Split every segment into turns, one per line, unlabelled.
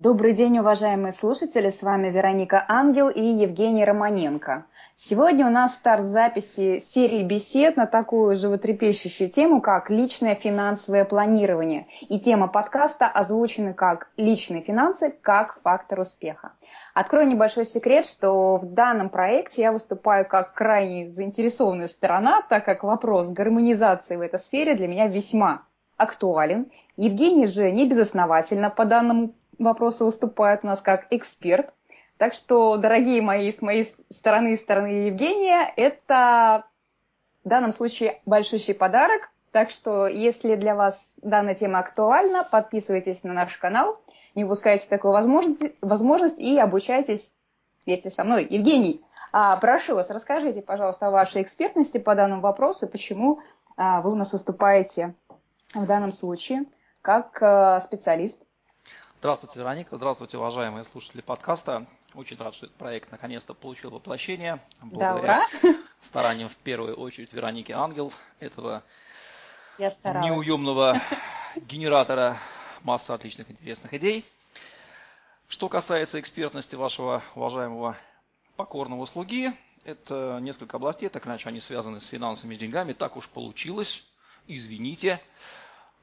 Добрый день, уважаемые слушатели! С вами Вероника Ангел и Евгений Романенко. Сегодня у нас старт записи серии бесед на такую животрепещущую тему, как личное финансовое планирование. И тема подкаста озвучена как «Личные финансы как фактор успеха». Открою небольшой секрет, что в данном проекте я выступаю как крайне заинтересованная сторона, так как вопрос гармонизации в этой сфере для меня весьма актуален. Евгений же не безосновательно по данному вопроса выступает у нас как эксперт. Так что, дорогие мои, с моей стороны и стороны Евгения, это в данном случае большущий подарок. Так что, если для вас данная тема актуальна, подписывайтесь на наш канал, не упускайте такую возможность, возможность и обучайтесь вместе со мной. Евгений, а, прошу вас, расскажите, пожалуйста, о вашей экспертности по данному вопросу, почему а, вы у нас выступаете в данном случае как а, специалист
Здравствуйте, Вероника. Здравствуйте, уважаемые слушатели подкаста. Очень рад, что этот проект наконец-то получил воплощение.
Благодаря
да, стараниям в первую очередь Вероники Ангел, этого неуемного генератора массы отличных интересных идей. Что касается экспертности вашего уважаемого покорного слуги, это несколько областей, так иначе они связаны с финансами, с деньгами. Так уж получилось, извините.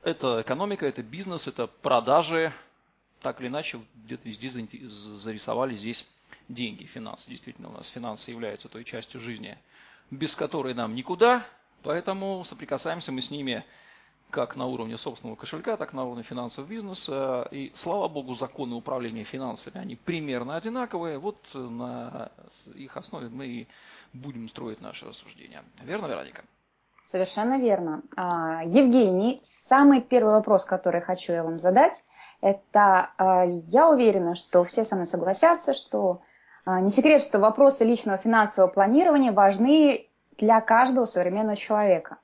Это экономика, это бизнес, это продажи, так или иначе где-то везде зарисовали здесь деньги, финансы. Действительно, у нас финансы являются той частью жизни, без которой нам никуда, поэтому соприкасаемся мы с ними как на уровне собственного кошелька, так и на уровне финансового бизнеса. И слава богу, законы управления финансами, они примерно одинаковые. Вот на их основе мы и будем строить наши рассуждения. Верно, Вероника?
Совершенно верно. А, Евгений, самый первый вопрос, который хочу я вам задать, это э, я уверена, что все со мной согласятся, что э, не секрет, что вопросы личного финансового планирования важны для каждого современного человека.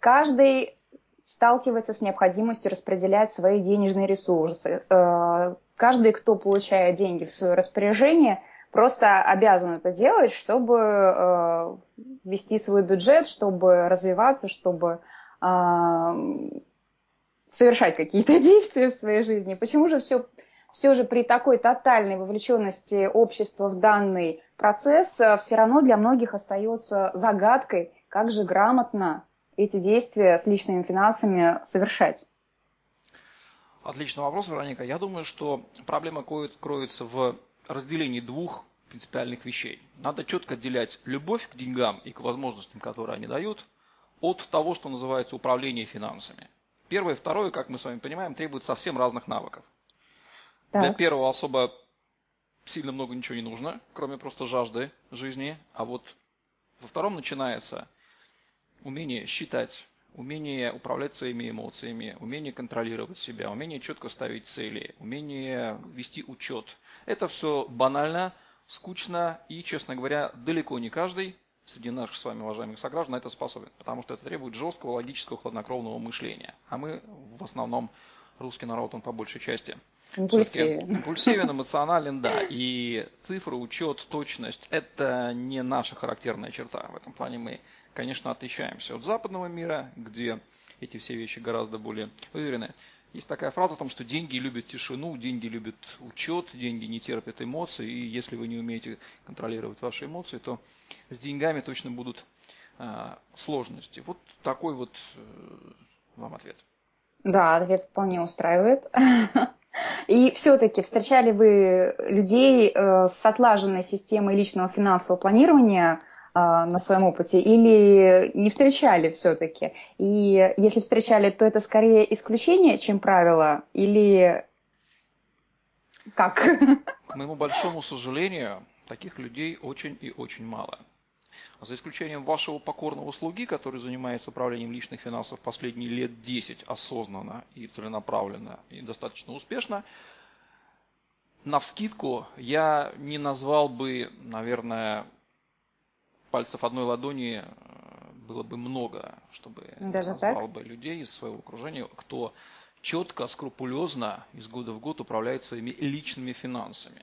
Каждый сталкивается с необходимостью распределять свои денежные ресурсы. Э, каждый, кто получает деньги в свое распоряжение, просто обязан это делать, чтобы вести свой бюджет, чтобы развиваться, чтобы совершать какие-то действия в своей жизни. Почему же все, все же при такой тотальной вовлеченности общества в данный процесс э, все равно для многих остается загадкой, как же грамотно эти действия с личными финансами совершать?
Отличный вопрос, Вероника. Я думаю, что проблема кроется в разделении двух принципиальных вещей. Надо четко отделять любовь к деньгам и к возможностям, которые они дают, от того, что называется управление финансами. Первое и второе, как мы с вами понимаем, требует совсем разных навыков. Так. Для первого особо сильно много ничего не нужно, кроме просто жажды жизни. А вот во втором начинается умение считать, умение управлять своими эмоциями, умение контролировать себя, умение четко ставить цели, умение вести учет. Это все банально, скучно и, честно говоря, далеко не каждый среди наших с вами уважаемых сограждан на это способен, потому что это требует жесткого, логического, хладнокровного мышления. А мы в основном, русский народ, он по большей части
Импульсивен.
Импульсивен, эмоционален, да. И цифры, учет, точность – это не наша характерная черта. В этом плане мы, конечно, отличаемся от западного мира, где эти все вещи гораздо более уверены. Есть такая фраза о том, что деньги любят тишину, деньги любят учет, деньги не терпят эмоций, и если вы не умеете контролировать ваши эмоции, то с деньгами точно будут э, сложности. Вот такой вот э, вам ответ.
Да, ответ вполне устраивает. И все-таки встречали вы людей э, с отлаженной системой личного финансового планирования – на своем опыте или не встречали все-таки? И если встречали, то это скорее исключение, чем правило, или как?
К моему большому сожалению, таких людей очень и очень мало. За исключением вашего покорного слуги, который занимается управлением личных финансов последние лет 10 осознанно и целенаправленно и достаточно успешно, на вскидку я не назвал бы, наверное, пальцев одной ладони э, было бы много, чтобы
Даже
назвал
так?
бы людей из своего окружения, кто четко, скрупулезно из года в год управляет своими личными финансами.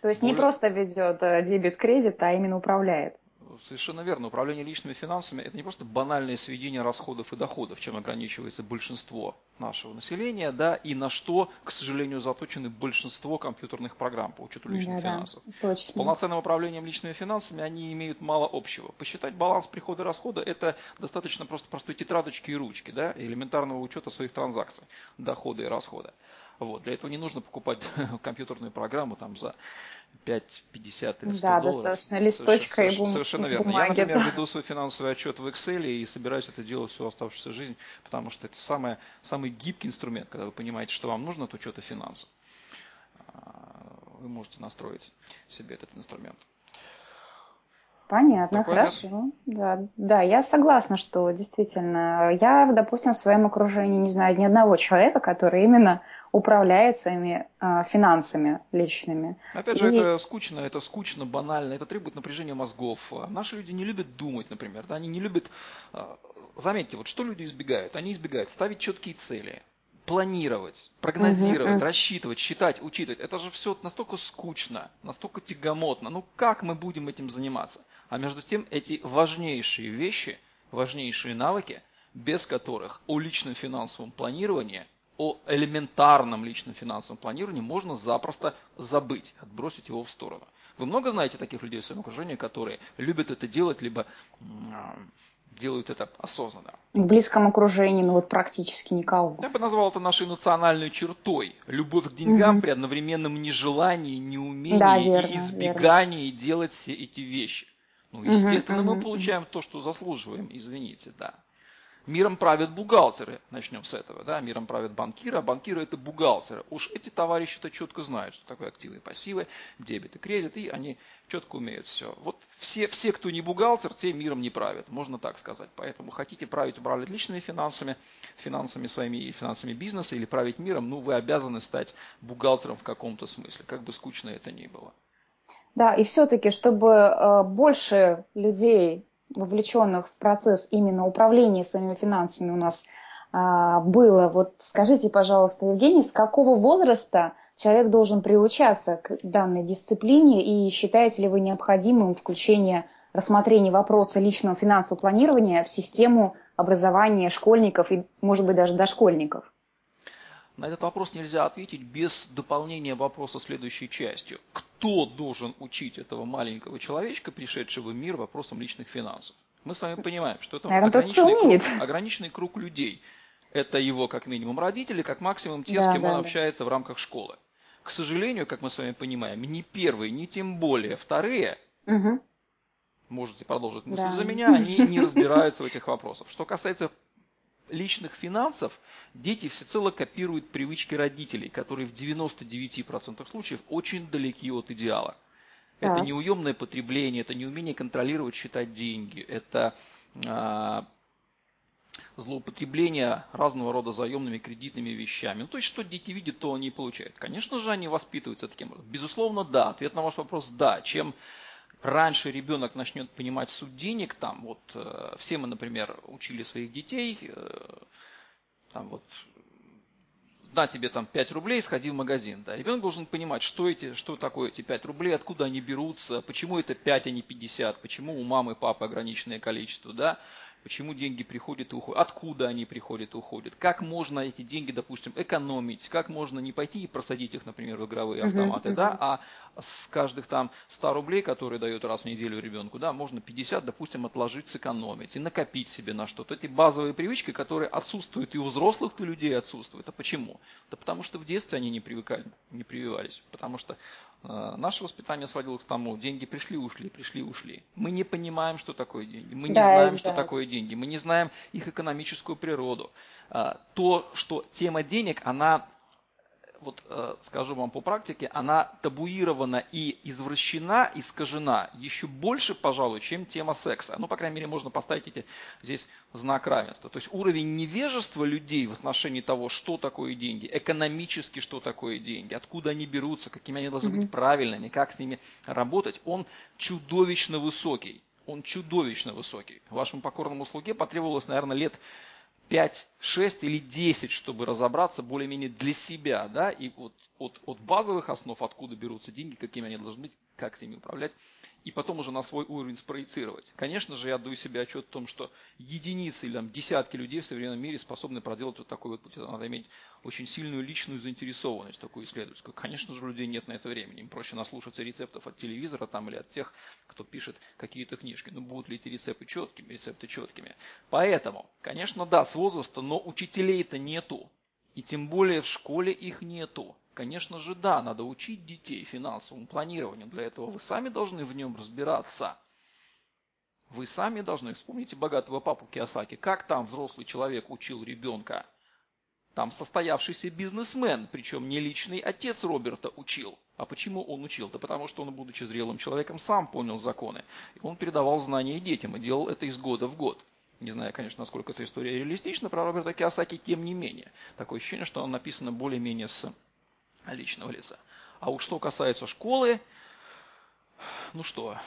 То есть Более... не просто ведет э, дебет-кредит, а именно управляет.
Совершенно верно. Управление личными финансами – это не просто банальное сведение расходов и доходов, чем ограничивается большинство нашего населения, да, и на что, к сожалению, заточены большинство компьютерных программ по учету личных да, финансов. Да, точно. С полноценным управлением личными финансами они имеют мало общего. Посчитать баланс прихода и расхода – это достаточно просто простой тетрадочки и ручки, да, элементарного учета своих транзакций, дохода и расхода. Вот. Для этого не нужно покупать компьютерную программу там, за 5, 50 или 100
да,
долларов.
Да, достаточно листочка
совершенно,
и бум...
Совершенно верно.
Бумаги,
Я, например,
да.
веду свой финансовый отчет в Excel и собираюсь это делать всю оставшуюся жизнь, потому что это самое, самый гибкий инструмент, когда вы понимаете, что вам нужно от учета финансов. А, вы можете настроить себе этот инструмент.
Понятно, Такой хорошо. Да, да, я согласна, что действительно, я, допустим, в своем окружении не знаю ни одного человека, который именно управляет своими э, финансами личными.
Опять же, и... это скучно, это скучно, банально, это требует напряжения мозгов. Наши люди не любят думать, например, да, они не любят... Э, заметьте, вот что люди избегают? Они избегают ставить четкие цели, планировать, прогнозировать, uh-huh, uh-huh. рассчитывать, считать, учитывать. Это же все настолько скучно, настолько тягомотно. Ну как мы будем этим заниматься? А между тем эти важнейшие вещи, важнейшие навыки, без которых о личном финансовом планировании о элементарном личном финансовом планировании можно запросто забыть, отбросить его в сторону. Вы много знаете таких людей в своем окружении, которые любят это делать, либо делают это осознанно.
В близком окружении, ну вот практически никого.
Я бы назвал это нашей национальной чертой. Любовь к деньгам угу. при одновременном нежелании, неумении да, верно, и избегании верно. делать все эти вещи. Ну, естественно, мы получаем то, что заслуживаем, извините, да. Миром правят бухгалтеры, начнем с этого, да, миром правят банкиры, а банкиры это бухгалтеры. Уж эти товарищи-то четко знают, что такое активы и пассивы, дебет и кредит, и они четко умеют все. Вот все, все, кто не бухгалтер, те миром не правят, можно так сказать. Поэтому хотите править, управлять личными финансами, финансами своими и финансами бизнеса или править миром, ну вы обязаны стать бухгалтером в каком-то смысле, как бы скучно это ни было.
Да, и все-таки, чтобы э, больше людей вовлеченных в процесс именно управления своими финансами у нас а, было. Вот скажите, пожалуйста, Евгений, с какого возраста человек должен приучаться к данной дисциплине и считаете ли вы необходимым включение рассмотрения вопроса личного финансового планирования в систему образования школьников и, может быть, даже дошкольников?
На этот вопрос нельзя ответить без дополнения вопроса следующей частью. Кто должен учить этого маленького человечка, пришедшего в мир вопросом личных финансов? Мы с вами понимаем, что это Наверное, ограниченный, круг, ограниченный круг людей. Это его как минимум родители, как максимум те, да, с кем да, он да. общается в рамках школы. К сожалению, как мы с вами понимаем, ни первые, ни тем более вторые, угу. можете продолжить мысль да. за меня, они не разбираются в этих вопросах. Что касается личных финансов, дети всецело копируют привычки родителей, которые в 99% случаев очень далеки от идеала. Это неуемное потребление, это неумение контролировать, считать деньги, это а, злоупотребление разного рода заемными кредитными вещами. Ну, то есть, что дети видят, то они и получают. Конечно же, они воспитываются таким образом. Безусловно, да. Ответ на ваш вопрос – да. Чем раньше ребенок начнет понимать суть денег, там вот э, все мы, например, учили своих детей, э, там вот на тебе там 5 рублей, сходи в магазин. Да. Ребенок должен понимать, что, эти, что такое эти 5 рублей, откуда они берутся, почему это 5, а не 50, почему у мамы и папы ограниченное количество. Да почему деньги приходят и уходят, откуда они приходят и уходят, как можно эти деньги, допустим, экономить, как можно не пойти и просадить их, например, в игровые автоматы, uh-huh, да, а с каждых там 100 рублей, которые дают раз в неделю ребенку, да, можно 50, допустим, отложить, сэкономить и накопить себе на что-то. Эти базовые привычки, которые отсутствуют и у взрослых-то людей отсутствуют. А почему? Да потому что в детстве они не привыкали, не прививались, потому что э, наше воспитание сводилось к тому, деньги пришли, ушли, пришли, ушли. Мы не понимаем, что такое деньги, мы не да, знаем, да. что такое деньги, мы не знаем их экономическую природу. А, то, что тема денег, она вот э, скажу вам по практике, она табуирована и извращена, искажена еще больше, пожалуй, чем тема секса. Ну, по крайней мере, можно поставить эти, здесь знак равенства. То есть уровень невежества людей в отношении того, что такое деньги, экономически что такое деньги, откуда они берутся, какими они должны быть правильными, как с ними работать, он чудовищно высокий он чудовищно высокий. Вашему покорному слуге потребовалось, наверное, лет 5, 6 или 10, чтобы разобраться более-менее для себя, да, и вот от, от базовых основ, откуда берутся деньги, какими они должны быть, как с ними управлять и потом уже на свой уровень спроецировать. Конечно же, я отдаю себе отчет о том, что единицы или там, десятки людей в современном мире способны проделать вот такой вот путь. Надо иметь очень сильную личную заинтересованность, такую исследовательскую. Конечно же, у людей нет на это времени. Им проще наслушаться рецептов от телевизора там, или от тех, кто пишет какие-то книжки. Но будут ли эти рецепты четкими, рецепты четкими? Поэтому, конечно, да, с возраста, но учителей-то нету. И тем более в школе их нету. Конечно же, да, надо учить детей финансовому планированию. Для этого вы сами должны в нем разбираться. Вы сами должны. Вспомните богатого папу Киосаки. Как там взрослый человек учил ребенка? Там состоявшийся бизнесмен, причем не личный отец Роберта учил. А почему он учил? Да потому что он, будучи зрелым человеком, сам понял законы. И он передавал знания детям и делал это из года в год. Не знаю, конечно, насколько эта история реалистична про Роберта Киосаки, тем не менее. Такое ощущение, что она написана более-менее с личного лица. А уж что касается школы, ну что,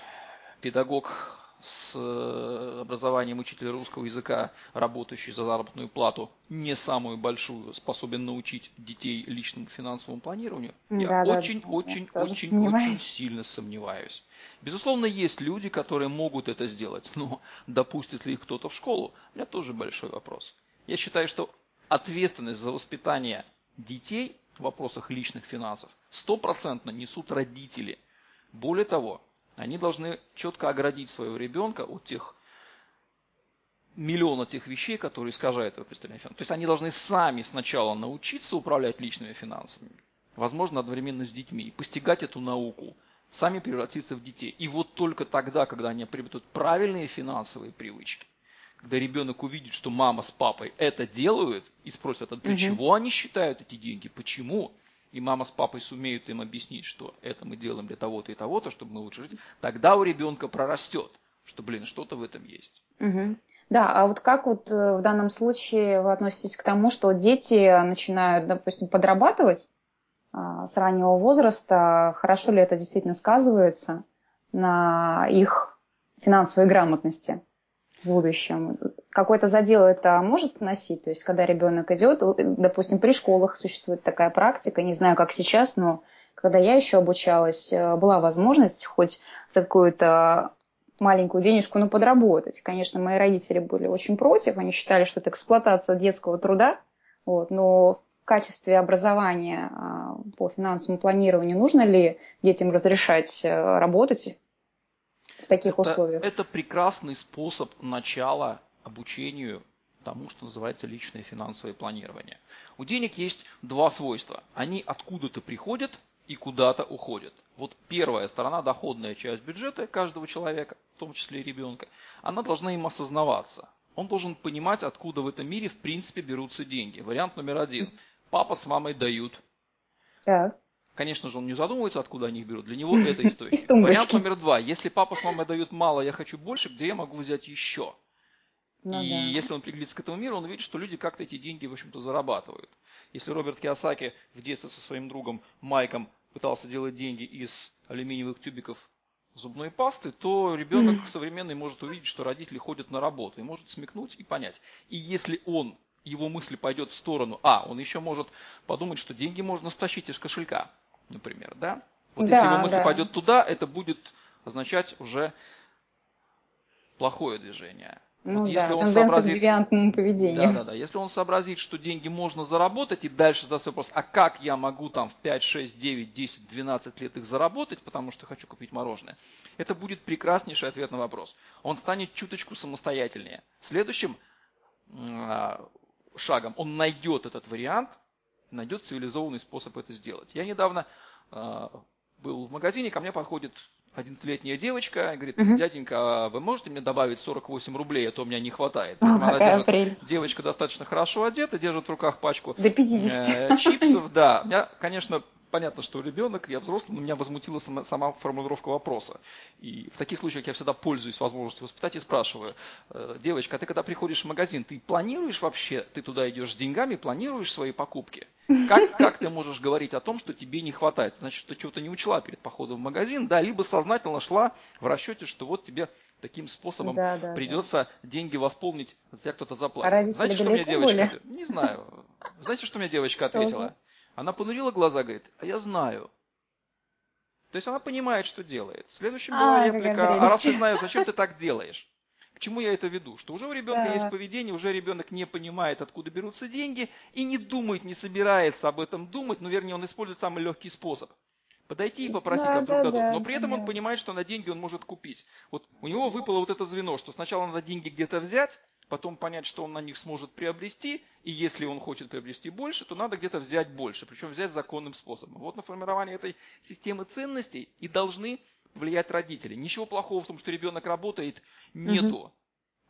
педагог с э, образованием учителя русского языка, работающий за заработную плату, не самую большую, способен научить детей личному финансовому планированию, я да, очень, да, очень, очень, очень сильно сомневаюсь. Безусловно, есть люди, которые могут это сделать, но допустит ли их кто-то в школу, у меня тоже большой вопрос. Я считаю, что ответственность за воспитание детей в вопросах личных финансов стопроцентно несут родители. Более того, они должны четко оградить своего ребенка от тех миллиона тех вещей, которые искажают его представление о финансах. То есть они должны сами сначала научиться управлять личными финансами, возможно, одновременно с детьми, и постигать эту науку, сами превратиться в детей. И вот только тогда, когда они приобретут правильные финансовые привычки, когда ребенок увидит, что мама с папой это делают, и спросит, а для угу. чего они считают эти деньги, почему, и мама с папой сумеют им объяснить, что это мы делаем для того-то и того-то, чтобы мы лучше жить, тогда у ребенка прорастет, что, блин, что-то в этом есть.
Угу. Да, а вот как вот э, в данном случае вы относитесь к тому, что дети начинают, допустим, подрабатывать а, с раннего возраста, хорошо ли это действительно сказывается на их финансовой грамотности? В будущем. Какой-то задел это может вносить? То есть, когда ребенок идет, допустим, при школах существует такая практика, не знаю, как сейчас, но когда я еще обучалась, э, была возможность хоть за какую-то маленькую денежку, ну, подработать. Конечно, мои родители были очень против, они считали, что это эксплуатация детского труда, вот, но в качестве образования а, по финансовому планированию нужно ли детям разрешать э, работать в таких
это,
условиях?
Это прекрасный способ начала обучению тому, что называется личное финансовое планирование. У денег есть два свойства. Они откуда-то приходят и куда-то уходят. Вот первая сторона, доходная часть бюджета каждого человека, в том числе и ребенка, она должна им осознаваться. Он должен понимать, откуда в этом мире в принципе берутся деньги. Вариант номер один. Папа с мамой дают. Так. Конечно же, он не задумывается, откуда они их берут. Для него это источник. Вариант номер два. Если папа с мамой дают мало, я хочу больше, где я могу взять еще? Ну, и да. если он приглядится к этому миру, он увидит, что люди как-то эти деньги, в общем-то, зарабатывают. Если Роберт Киосаки в детстве со своим другом Майком пытался делать деньги из алюминиевых тюбиков зубной пасты, то ребенок современный может увидеть, что родители ходят на работу и может смекнуть и понять. И если он, его мысли пойдет в сторону, а, он еще может подумать, что деньги можно стащить из кошелька например, да? Вот да, если его мысль да. пойдет туда, это будет означать уже плохое движение.
Ну вот
да,
если он сообразит, к девиантному поведению.
Да, да, да. Если он сообразит, что деньги можно заработать, и дальше задаст вопрос, а как я могу там в 5, 6, 9, 10, 12 лет их заработать, потому что хочу купить мороженое, это будет прекраснейший ответ на вопрос. Он станет чуточку самостоятельнее. Следующим э, шагом он найдет этот вариант, найдет цивилизованный способ это сделать. Я недавно э, был в магазине, ко мне подходит 11-летняя девочка и говорит, угу. дяденька, а вы можете мне добавить 48 рублей, а то у меня не хватает. О, она держит, прелесть. девочка достаточно хорошо одета, держит в руках пачку
До 50.
Э, чипсов. Да, меня, конечно, понятно, что ребенок, я взрослый, но меня возмутила сама, сама формулировка вопроса. И в таких случаях я всегда пользуюсь возможностью воспитать и спрашиваю, «Э, девочка, а ты когда приходишь в магазин, ты планируешь вообще, ты туда идешь с деньгами, планируешь свои покупки? Как, как ты можешь говорить о том, что тебе не хватает? Значит, ты чего-то не учла перед походом в магазин, да, либо сознательно шла в расчете, что вот тебе таким способом да, да, придется да. деньги восполнить, за кто-то заплатит. А Знаете, что мне девочка? Были? Не знаю. Знаете, что мне девочка ответила? Она понурила глаза, говорит, а я знаю. То есть она понимает, что делает. Следующим была а, реплика, а раз я знаю, зачем ты так делаешь? К чему я это веду? Что уже у ребенка да. есть поведение, уже ребенок не понимает, откуда берутся деньги, и не думает, не собирается об этом думать, но вернее он использует самый легкий способ. Подойти и попросить, да, как друг да, дадут. Но при этом да. он понимает, что на деньги он может купить. Вот у него выпало вот это звено, что сначала надо деньги где-то взять, потом понять, что он на них сможет приобрести, и если он хочет приобрести больше, то надо где-то взять больше, причем взять законным способом. Вот на формирование этой системы ценностей и должны влиять родители. Ничего плохого в том, что ребенок работает, нету. Угу.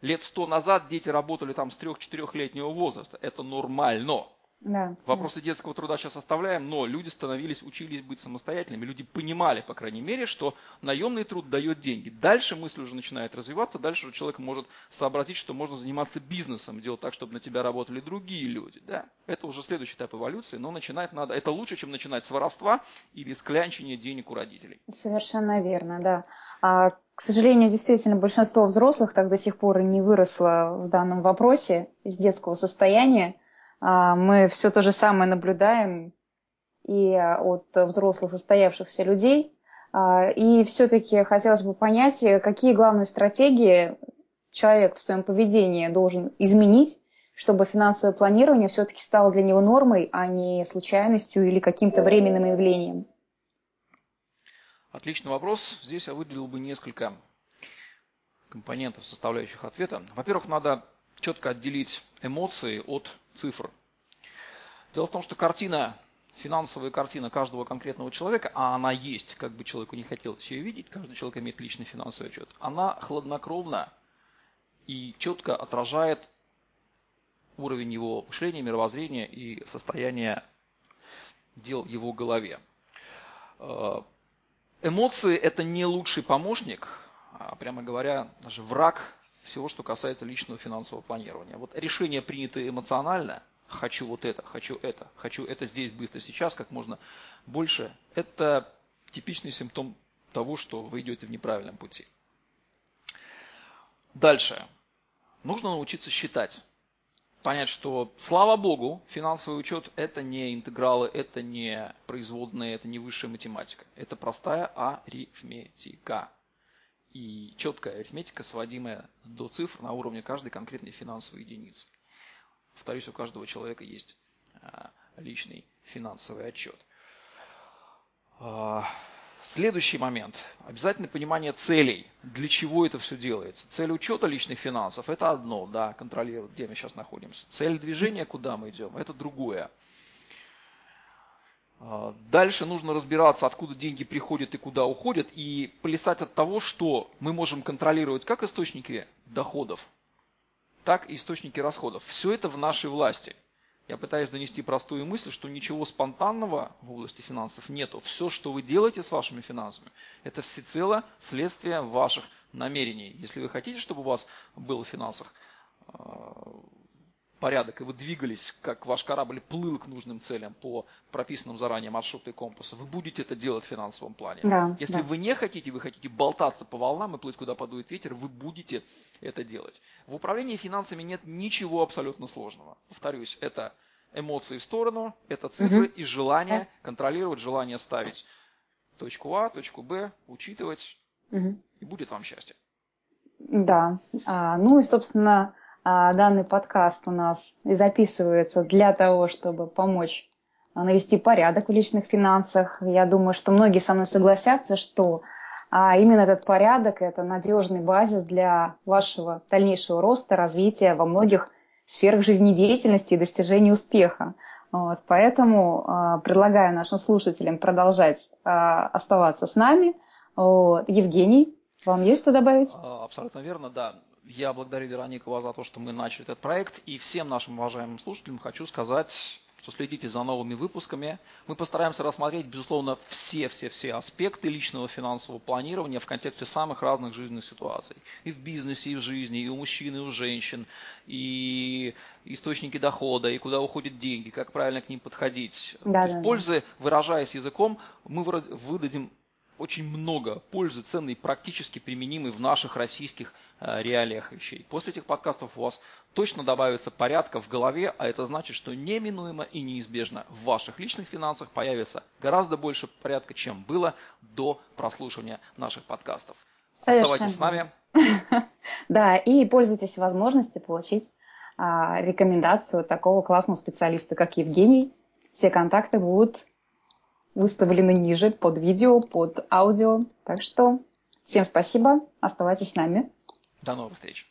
Лет сто назад дети работали там с трех-четырехлетнего возраста. Это нормально. Да, Вопросы да. детского труда сейчас оставляем, но люди становились, учились быть самостоятельными, люди понимали, по крайней мере, что наемный труд дает деньги. Дальше мысль уже начинает развиваться, дальше человек может сообразить, что можно заниматься бизнесом, делать так, чтобы на тебя работали другие люди. Да? Это уже следующий этап эволюции, но начинать надо. Это лучше, чем начинать с воровства или с клянчения денег у родителей.
Совершенно верно, да. А, к сожалению, действительно, большинство взрослых так до сих пор и не выросло в данном вопросе из детского состояния мы все то же самое наблюдаем и от взрослых состоявшихся людей. А, и все-таки хотелось бы понять, какие главные стратегии человек в своем поведении должен изменить, чтобы финансовое планирование все-таки стало для него нормой, а не случайностью или каким-то временным явлением.
Отличный вопрос. Здесь я выделил бы несколько компонентов, составляющих ответа. Во-первых, надо четко отделить эмоции от цифр. Дело в том, что картина, финансовая картина каждого конкретного человека, а она есть, как бы человеку не хотелось ее видеть, каждый человек имеет личный финансовый отчет, она хладнокровна и четко отражает уровень его мышления, мировоззрения и состояние дел в его голове. Э, эмоции – это не лучший помощник, а, прямо говоря, даже враг всего, что касается личного финансового планирования. Вот решение принято эмоционально, хочу вот это, хочу это, хочу это здесь, быстро, сейчас, как можно больше, это типичный симптом того, что вы идете в неправильном пути. Дальше. Нужно научиться считать. Понять, что, слава богу, финансовый учет – это не интегралы, это не производные, это не высшая математика. Это простая арифметика и четкая арифметика, сводимая до цифр на уровне каждой конкретной финансовой единицы. Повторюсь, у каждого человека есть а, личный финансовый отчет. А, следующий момент. Обязательно понимание целей. Для чего это все делается? Цель учета личных финансов – это одно, да, контролировать, где мы сейчас находимся. Цель движения, куда мы идем – это другое. А, дальше нужно разбираться, откуда деньги приходят и куда уходят, и плясать от того, что мы можем контролировать как источники доходов, так и источники расходов. Все это в нашей власти. Я пытаюсь донести простую мысль, что ничего спонтанного в области финансов нету. Все, что вы делаете с вашими финансами, это всецело следствие ваших намерений. Если вы хотите, чтобы у вас было в финансах а, порядок, и вы двигались, как ваш корабль плыл к нужным целям по прописанным заранее маршруту и компасу, вы будете это делать в финансовом плане. Да, Если да. вы не хотите, вы хотите болтаться по волнам и плыть, куда подует ветер, вы будете это делать. В управлении финансами нет ничего абсолютно сложного. Повторюсь, это эмоции в сторону, это цифры угу. и желание контролировать, желание ставить точку А, точку Б, учитывать, угу. и будет вам счастье.
Да. А, ну и, собственно, данный подкаст у нас записывается для того, чтобы помочь а, навести порядок в личных финансах. Я думаю, что многие со мной согласятся, что а именно этот порядок – это надежный базис для вашего дальнейшего роста, развития во многих сферах жизнедеятельности и достижения успеха. Вот, поэтому э, предлагаю нашим слушателям продолжать э, оставаться с нами. Вот. Евгений, вам есть что добавить?
Абсолютно верно, да. Я благодарю Веронику за то, что мы начали этот проект. И всем нашим уважаемым слушателям хочу сказать, что следите за новыми выпусками. Мы постараемся рассмотреть, безусловно, все-все-все аспекты личного финансового планирования в контексте самых разных жизненных ситуаций. И в бизнесе, и в жизни, и у мужчин, и у женщин, и источники дохода, и куда уходят деньги, как правильно к ним подходить. Да, То есть да, пользы, выражаясь языком, мы выдадим очень много пользы, ценной, практически применимой в наших российских э, реалиях вещей. После этих подкастов у вас точно добавится порядка в голове, а это значит, что неминуемо и неизбежно в ваших личных финансах появится гораздо больше порядка, чем было до прослушивания наших подкастов. Совершенно. Оставайтесь с нами.
Да, и пользуйтесь возможностью получить а, рекомендацию такого классного специалиста, как Евгений. Все контакты будут выставлены ниже под видео, под аудио. Так что всем спасибо, оставайтесь с нами.
До новых встреч.